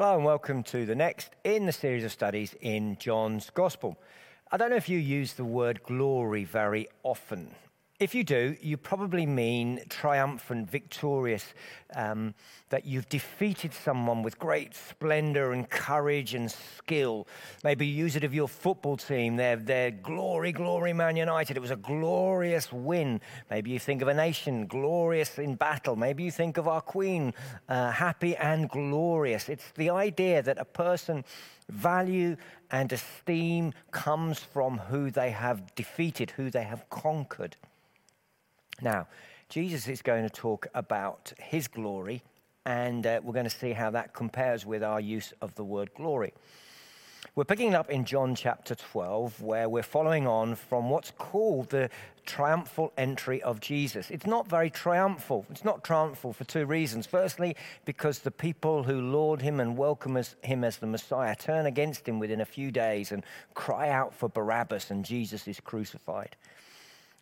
Hello and welcome to the next in the series of studies in John's Gospel. I don't know if you use the word glory very often. If you do, you probably mean triumphant, victorious, um, that you've defeated someone with great splendor and courage and skill. Maybe use it of your football team, their glory, glory, Man United. It was a glorious win. Maybe you think of a nation, glorious in battle. Maybe you think of our Queen, uh, happy and glorious. It's the idea that a person value and esteem comes from who they have defeated, who they have conquered. Now, Jesus is going to talk about his glory, and uh, we're going to see how that compares with our use of the word glory. We're picking up in John chapter 12, where we're following on from what's called the triumphal entry of Jesus. It's not very triumphal. It's not triumphal for two reasons. Firstly, because the people who laud him and welcome him as the Messiah turn against him within a few days and cry out for Barabbas, and Jesus is crucified.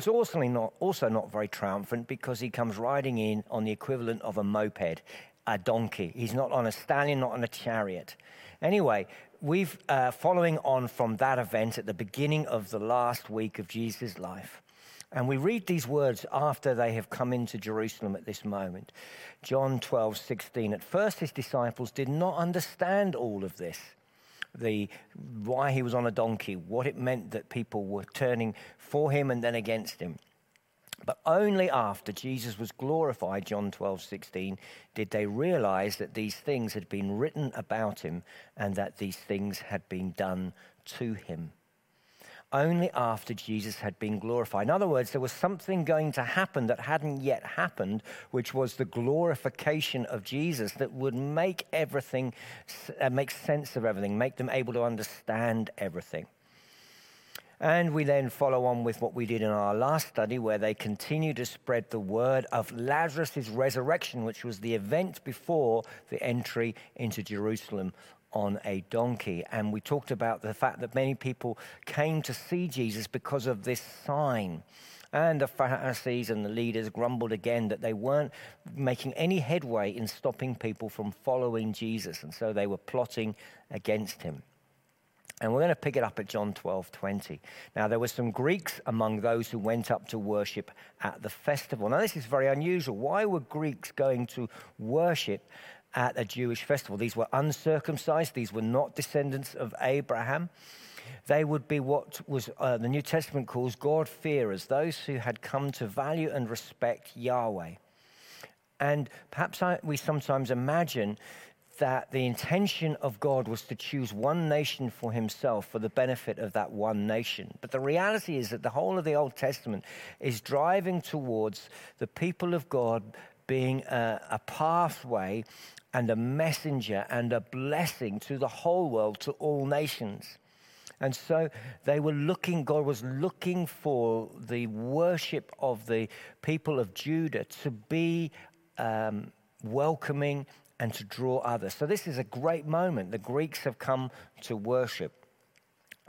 It's also not, also not very triumphant because he comes riding in on the equivalent of a moped, a donkey. He's not on a stallion, not on a chariot. Anyway, we've uh, following on from that event at the beginning of the last week of Jesus' life. And we read these words after they have come into Jerusalem at this moment. John 12, 16. At first, his disciples did not understand all of this the why he was on a donkey, what it meant that people were turning for him and then against him. But only after Jesus was glorified, John 12, 16, did they realize that these things had been written about him and that these things had been done to him only after Jesus had been glorified. In other words, there was something going to happen that hadn't yet happened, which was the glorification of Jesus that would make everything, uh, make sense of everything, make them able to understand everything. And we then follow on with what we did in our last study, where they continue to spread the word of Lazarus' resurrection, which was the event before the entry into Jerusalem on a donkey. And we talked about the fact that many people came to see Jesus because of this sign. And the Pharisees and the leaders grumbled again that they weren't making any headway in stopping people from following Jesus. And so they were plotting against him. And we're going to pick it up at John 12 20. Now, there were some Greeks among those who went up to worship at the festival. Now, this is very unusual. Why were Greeks going to worship at a Jewish festival. These were uncircumcised, these were not descendants of Abraham. They would be what was uh, the New Testament calls God-fearers, those who had come to value and respect Yahweh. And perhaps I, we sometimes imagine that the intention of God was to choose one nation for himself for the benefit of that one nation. But the reality is that the whole of the Old Testament is driving towards the people of God being a, a pathway and a messenger and a blessing to the whole world, to all nations. And so they were looking, God was looking for the worship of the people of Judah to be um, welcoming and to draw others. So this is a great moment. The Greeks have come to worship.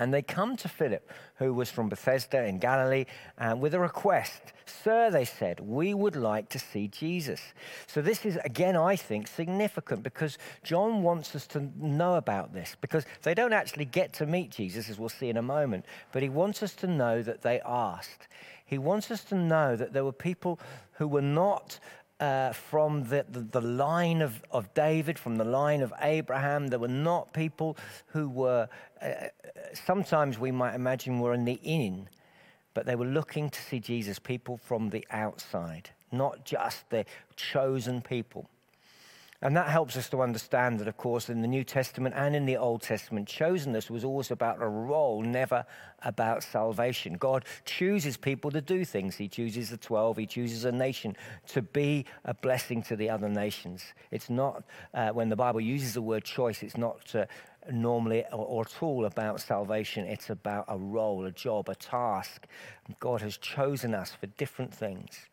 And they come to Philip, who was from Bethsaida in Galilee, uh, with a request. Sir, they said, we would like to see Jesus. So, this is, again, I think, significant because John wants us to know about this because they don't actually get to meet Jesus, as we'll see in a moment, but he wants us to know that they asked. He wants us to know that there were people who were not uh, from the, the, the, line of, of David, from the line of Abraham. There were not people who were, uh, sometimes we might imagine, were in the inn, but they were looking to see Jesus, people from the outside, not just the chosen people. And that helps us to understand that, of course, in the New Testament and in the Old Testament, chosenness was always about a role, never about salvation. God chooses people to do things. He chooses the 12, He chooses a nation to be a blessing to the other nations. It's not, uh, when the Bible uses the word choice, it's not uh, normally or, or at all about salvation. It's about a role, a job, a task. God has chosen us for different things.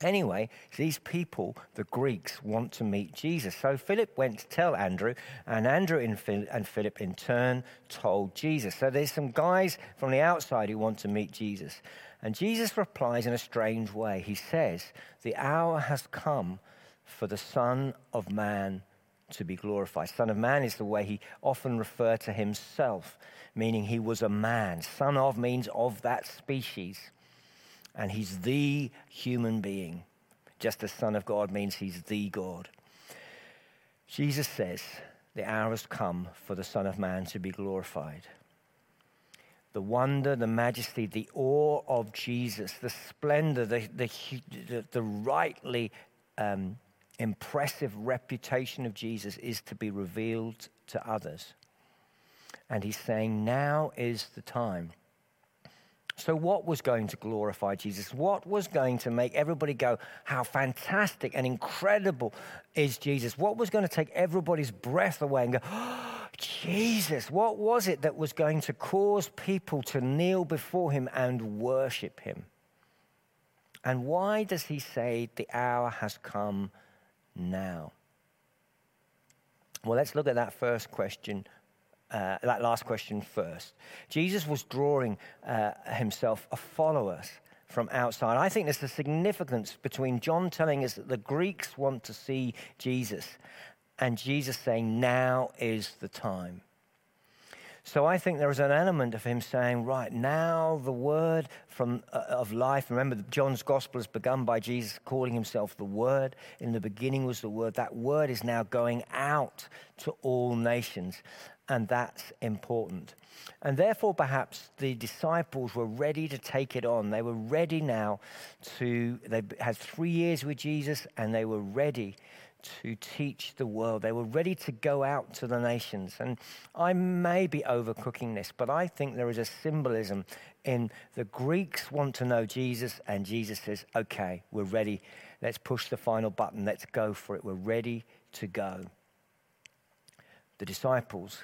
Anyway, these people, the Greeks, want to meet Jesus. So Philip went to tell Andrew, and Andrew and Philip in turn told Jesus. So there's some guys from the outside who want to meet Jesus. And Jesus replies in a strange way. He says, The hour has come for the Son of Man to be glorified. Son of Man is the way he often referred to himself, meaning he was a man. Son of means of that species. And he's the human being, just as Son of God means he's the God. Jesus says, The hour has come for the Son of Man to be glorified. The wonder, the majesty, the awe of Jesus, the splendor, the, the, the, the rightly um, impressive reputation of Jesus is to be revealed to others. And he's saying, now is the time. So, what was going to glorify Jesus? What was going to make everybody go, How fantastic and incredible is Jesus? What was going to take everybody's breath away and go, oh, Jesus? What was it that was going to cause people to kneel before him and worship him? And why does he say the hour has come now? Well, let's look at that first question, uh, that last question first. Jesus was drawing uh, himself a followers from outside. I think there's a significance between John telling us that the Greeks want to see Jesus and Jesus saying, now is the time. So I think there is an element of him saying, right, now the word from, uh, of life. Remember, John's gospel is begun by Jesus calling himself the Word. In the beginning was the Word. That word is now going out to all nations, and that's important. And therefore, perhaps the disciples were ready to take it on. They were ready now to, they had three years with Jesus, and they were ready to teach the world. They were ready to go out to the nations. And I may be overcooking this, but I think there is a symbolism in the Greeks want to know Jesus, and Jesus says, okay, we're ready. Let's push the final button. Let's go for it. We're ready to go. The disciples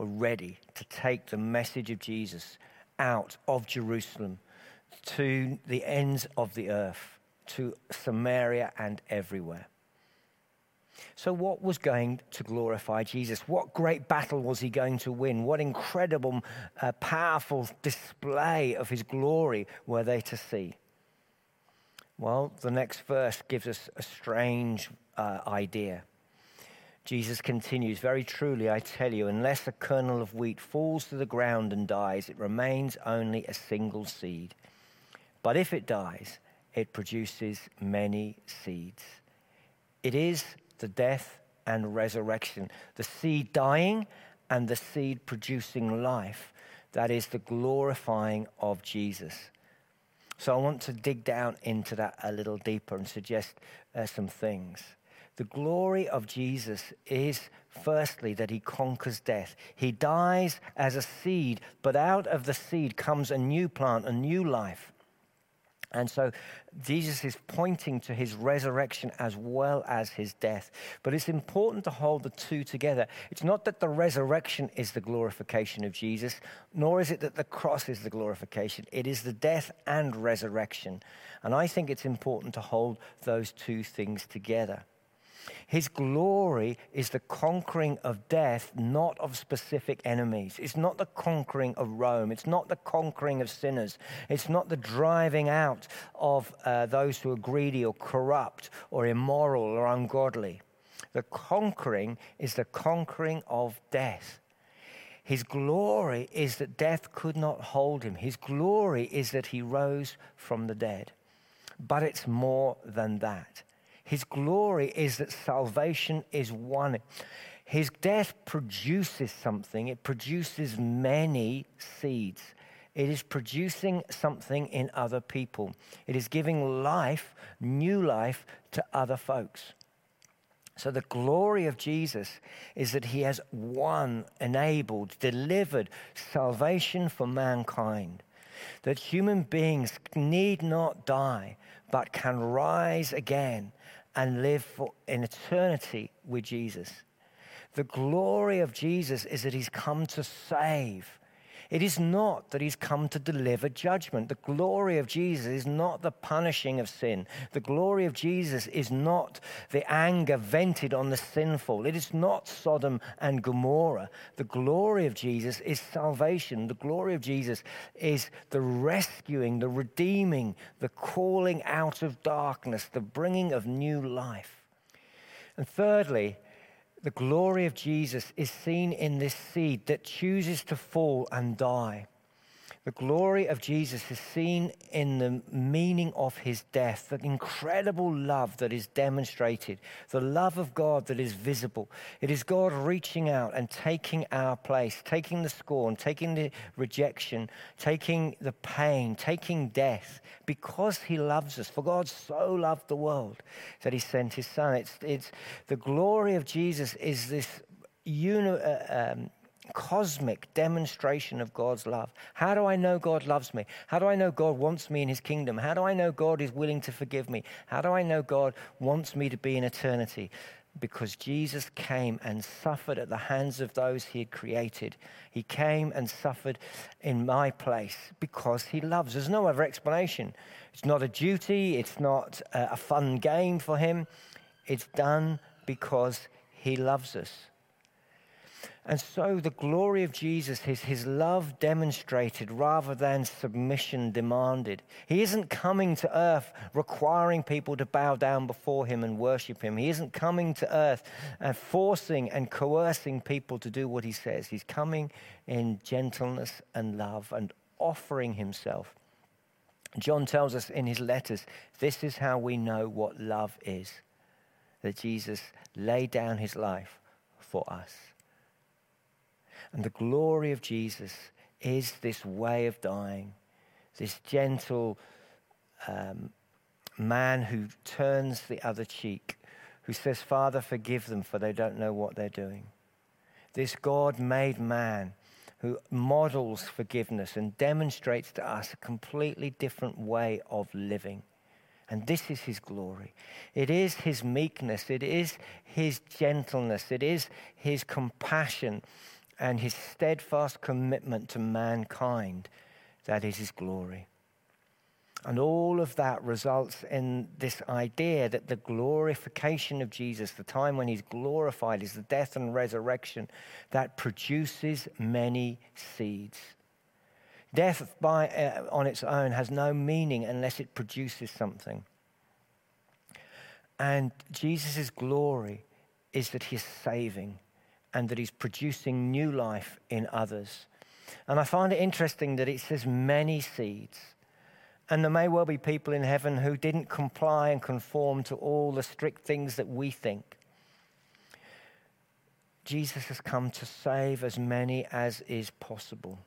were ready to take the message of Jesus out of Jerusalem to the ends of the earth, to Samaria and everywhere. So, what was going to glorify Jesus? What great battle was he going to win? What incredible, uh, powerful display of his glory were they to see? Well, the next verse gives us a strange uh, idea. Jesus continues, Very truly, I tell you, unless a kernel of wheat falls to the ground and dies, it remains only a single seed. But if it dies, it produces many seeds. It is the death and resurrection, the seed dying and the seed producing life. That is the glorifying of Jesus. So I want to dig down into that a little deeper and suggest uh, some things. The glory of Jesus is firstly that he conquers death. He dies as a seed, but out of the seed comes a new plant, a new life. And so Jesus is pointing to his resurrection as well as his death. But it's important to hold the two together. It's not that the resurrection is the glorification of Jesus, nor is it that the cross is the glorification. It is the death and resurrection. And I think it's important to hold those two things together. His glory is the conquering of death, not of specific enemies. It's not the conquering of Rome. It's not the conquering of sinners. It's not the driving out of uh, those who are greedy or corrupt or immoral or ungodly. The conquering is the conquering of death. His glory is that death could not hold him. His glory is that he rose from the dead. But it's more than that. His glory is that salvation is won. His death produces something, it produces many seeds. It is producing something in other people. It is giving life, new life, to other folks. So, the glory of Jesus is that he has won, enabled, delivered salvation for mankind. That human beings need not die, but can rise again and live for in eternity with Jesus. The glory of Jesus is that he's come to save. It is not that he's come to deliver judgment. The glory of Jesus is not the punishing of sin. The glory of Jesus is not the anger vented on the sinful. It is not Sodom and Gomorrah. The glory of Jesus is salvation. The glory of Jesus is the rescuing, the redeeming, the calling out of darkness, the bringing of new life. And thirdly, The glory of Jesus is seen in this seed that chooses to fall and die. The glory of Jesus is seen in the meaning of his death, the incredible love that is demonstrated, the love of God that is visible. It is God reaching out and taking our place, taking the scorn, taking the rejection, taking the pain, taking death, because he loves us. For God so loved the world that he sent his son. It's, it's the glory of Jesus is this uni, uh, um, cosmic demonstration of God's love. How do I know God loves me? How do I know God wants me in his kingdom? How do I know God is willing to forgive me? How do I know God wants me to be in eternity? Because Jesus came and suffered at the hands of those he had created. He came and suffered in my place because he loves. There's no other explanation. It's not a duty, it's not uh, a fun game for him. It's done because he loves us. And so the glory of Jesus is his love demonstrated rather than submission demanded. He isn't coming to earth requiring people to bow down before him and worship him. He isn't coming to earth and forcing and coercing people to do what he says. He's coming in gentleness and love and offering himself. John tells us in his letters this is how we know what love is that Jesus laid down his life for us. And the glory of Jesus is this way of dying, this gentle um, man who turns the other cheek, who says, Father, forgive them, for they don't know what they're doing. This God made man who models forgiveness and demonstrates to us a completely different way of living. And this is his glory. It is his meekness. It is his gentleness. It is his compassion and his steadfast commitment to mankind. That is his glory. And all of that results in this idea that the glorification of Jesus, the time when he's glorified, is the death and resurrection that produces many seeds. Death by, uh, on its own has no meaning unless it produces something. And Jesus' glory is that he's saving and that he's producing new life in others. And I find it interesting that it says many seeds. And there may well be people in heaven who didn't comply and conform to all the strict things that we think. Jesus has come to save as many as is possible.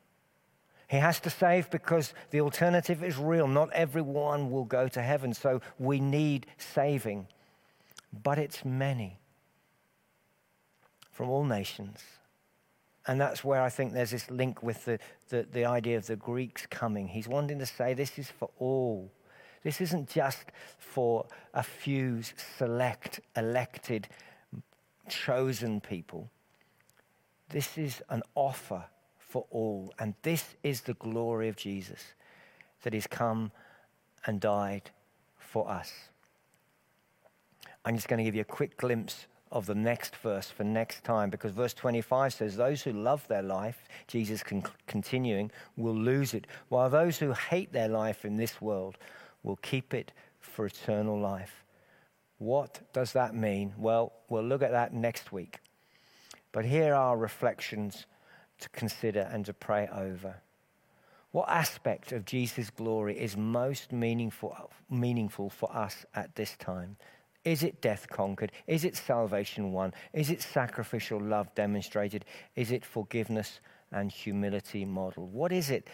He has to save because the alternative is real. Not everyone will go to heaven, so we need saving. But it's many from all nations. And that's where I think there's this link with the, the, the, idea of the Greeks coming. He's wanting to say this is for all. This isn't just for a few select, elected, chosen people. This is an offer for all. And this is the glory of Jesus that He's come and died for us. I'm just going to give you a quick glimpse of the next verse for next time because verse 25 says, Those who love their life, Jesus con- continuing, will lose it, while those who hate their life in this world will keep it for eternal life. What does that mean? Well, we'll look at that next week. But here are reflections to consider and to pray over. What aspect of Jesus' glory is most meaningful, meaningful for us at this time? Is it death conquered? Is it salvation won? Is it sacrificial love demonstrated? Is it forgiveness and humility modeled? What is it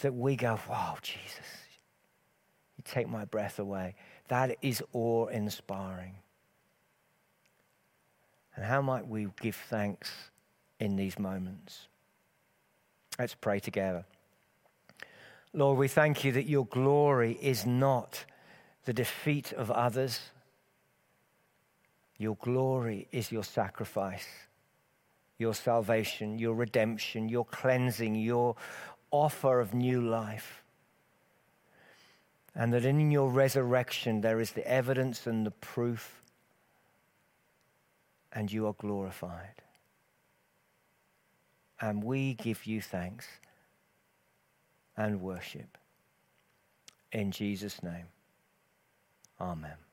that we go, wow, Jesus, you take my breath away? That is awe inspiring. And how might we give thanks in these moments? Let's pray together. Lord, we thank you that your glory is not the defeat of others your glory is your sacrifice, your salvation, your redemption, your cleansing, your offer of new life. And that in your resurrection there is the evidence and the proof, and you are glorified. And we give you thanks and worship. In Jesus' name, amen.